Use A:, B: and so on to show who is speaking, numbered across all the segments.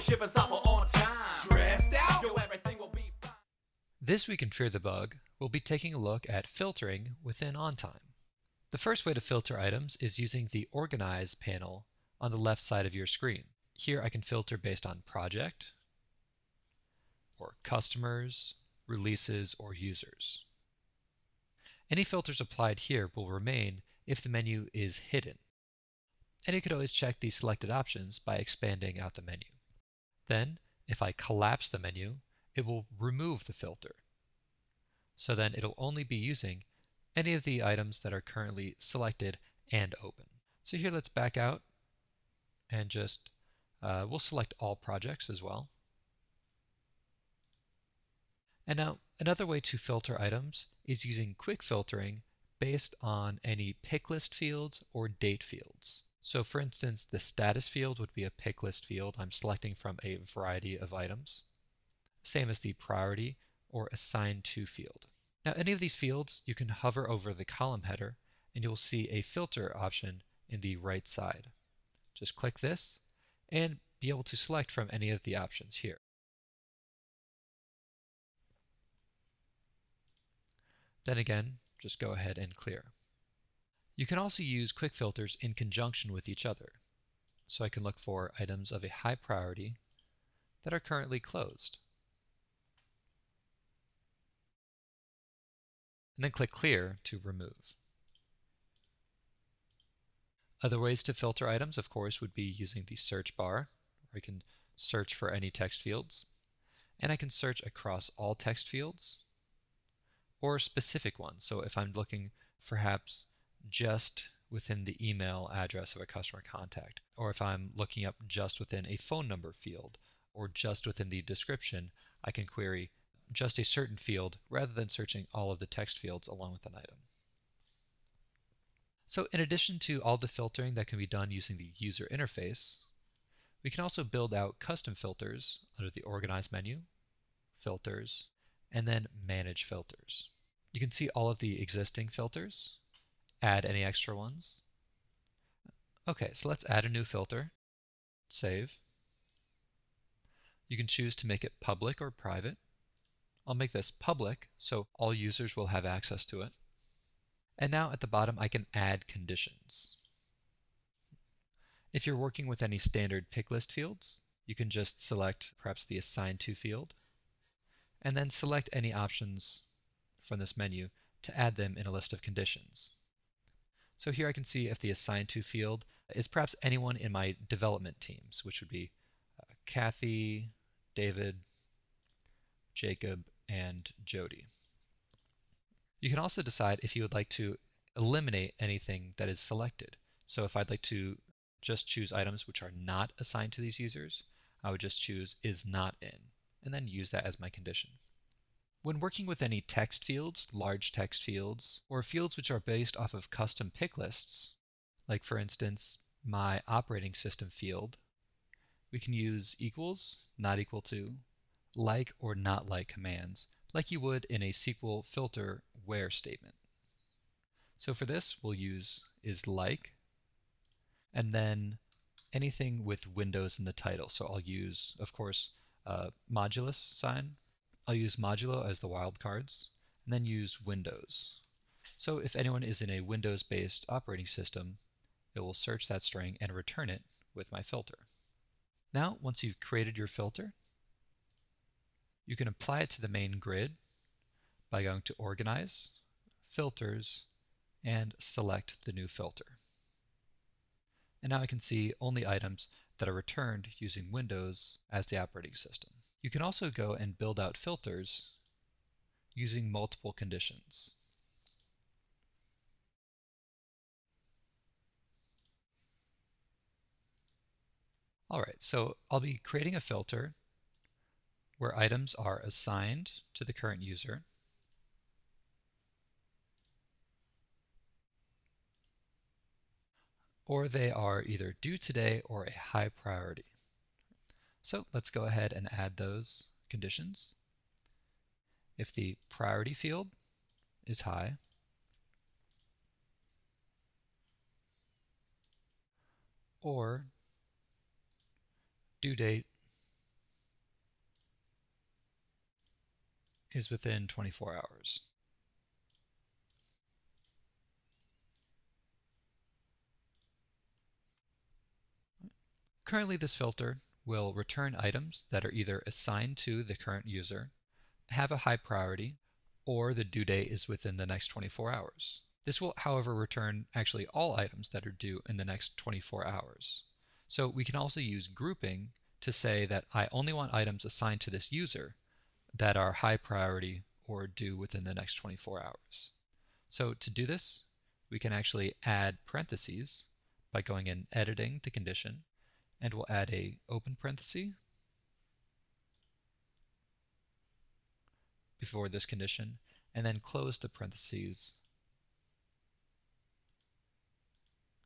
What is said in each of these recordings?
A: We're shipping software on time. Stressed out? Yo, everything will be fine.
B: This week in Fear the Bug, we'll be taking a look at filtering within OnTime. The first way to filter items is using the Organize panel on the left side of your screen. Here I can filter based on project, or customers, releases, or users. Any filters applied here will remain if the menu is hidden. And you could always check the selected options by expanding out the menu. Then, if I collapse the menu, it will remove the filter. So then it'll only be using any of the items that are currently selected and open. So here let's back out and just uh, we'll select all projects as well. And now another way to filter items is using quick filtering based on any pick list fields or date fields. So for instance, the status field would be a pick list field. I'm selecting from a variety of items. Same as the priority or assigned to field. Now any of these fields, you can hover over the column header and you'll see a filter option in the right side. Just click this and be able to select from any of the options here. Then again, just go ahead and clear. You can also use quick filters in conjunction with each other. So I can look for items of a high priority that are currently closed. And then click Clear to remove. Other ways to filter items, of course, would be using the search bar, where I can search for any text fields. And I can search across all text fields or specific ones. So if I'm looking perhaps just within the email address of a customer contact, or if I'm looking up just within a phone number field, or just within the description, I can query just a certain field rather than searching all of the text fields along with an item. So in addition to all the filtering that can be done using the user interface, we can also build out custom filters under the Organize menu, Filters, and then Manage Filters. You can see all of the existing filters, add any extra ones. Okay, so let's add a new filter, save. You can choose to make it public or private. I'll make this public so all users will have access to it. And now at the bottom, I can add conditions. If you're working with any standard pick list fields, you can just select perhaps the assigned to field, and then select any options from this menu to add them in a list of conditions. So here I can see if the assigned to field is perhaps anyone in my development teams, which would be uh, Kathy, David, Jacob, and Jody. You can also decide if you would like to eliminate anything that is selected. So if I'd like to just choose items which are not assigned to these users, I would just choose is not in, and then use that as my condition. When working with any text fields, large text fields, or fields which are based off of custom pick lists, like for instance, my operating system field, we can use equals, not equal to, like or not like commands, like you would in a SQL filter where statement. So for this, we'll use is like, and then anything with Windows in the title. So I'll use, of course, uh, modulus sign. I'll use modulo as the wildcards, and then use Windows. So if anyone is in a Windows-based operating system, it will search that string and return it with my filter. Now, once you've created your filter, you can apply it to the main grid by going to Organize, Filters, and select the new filter. And now I can see only items that are returned using Windows as the operating system. You can also go and build out filters using multiple conditions. Alright, so I'll be creating a filter where items are assigned to the current user or they are either due today or a high priority. So let's go ahead and add those conditions. If the priority field is high, or due date is within 24 hours. Currently this filter will return items that are either assigned to the current user, have a high priority, or the due date is within the next 24 hours. This will, however, return actually all items that are due in the next 24 hours. So we can also use grouping to say that I only want items assigned to this user that are high priority or due within the next 24 hours. So to do this, we can actually add parentheses by going in editing the condition and we'll add a open parenthesis before this condition and then close the parentheses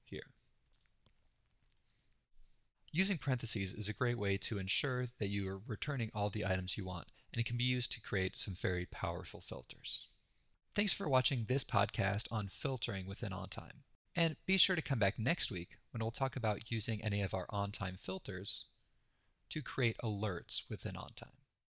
B: here. Using parentheses is a great way to ensure that you are returning all the items you want, and it can be used to create some very powerful filters. Thanks for watching this podcast on filtering within OnTime. And be sure to come back next week when we'll talk about using any of our OnTime filters to create alerts within OnTime.